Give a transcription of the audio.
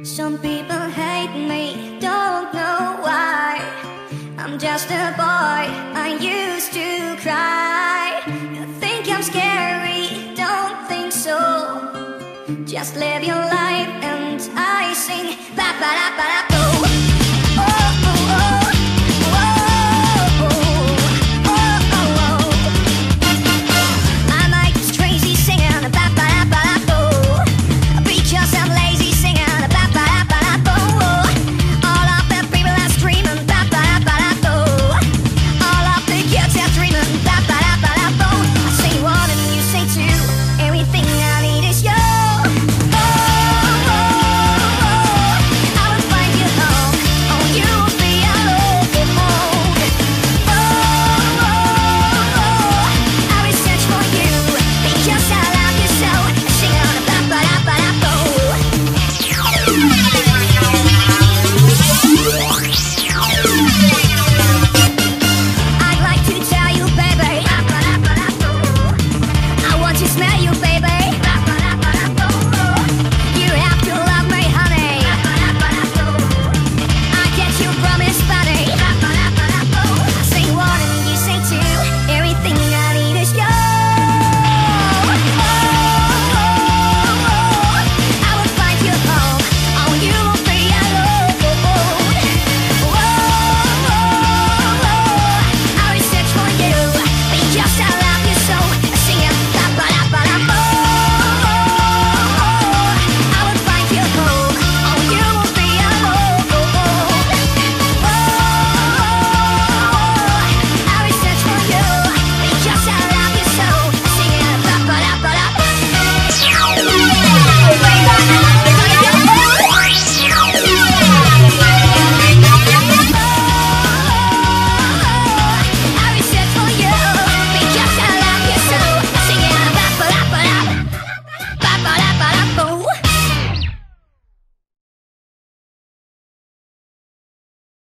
Some people hate me, don't know why. I'm just a boy, I used to cry. You think I'm scary, don't think so. Just live your life and I sing ba ba da ba da.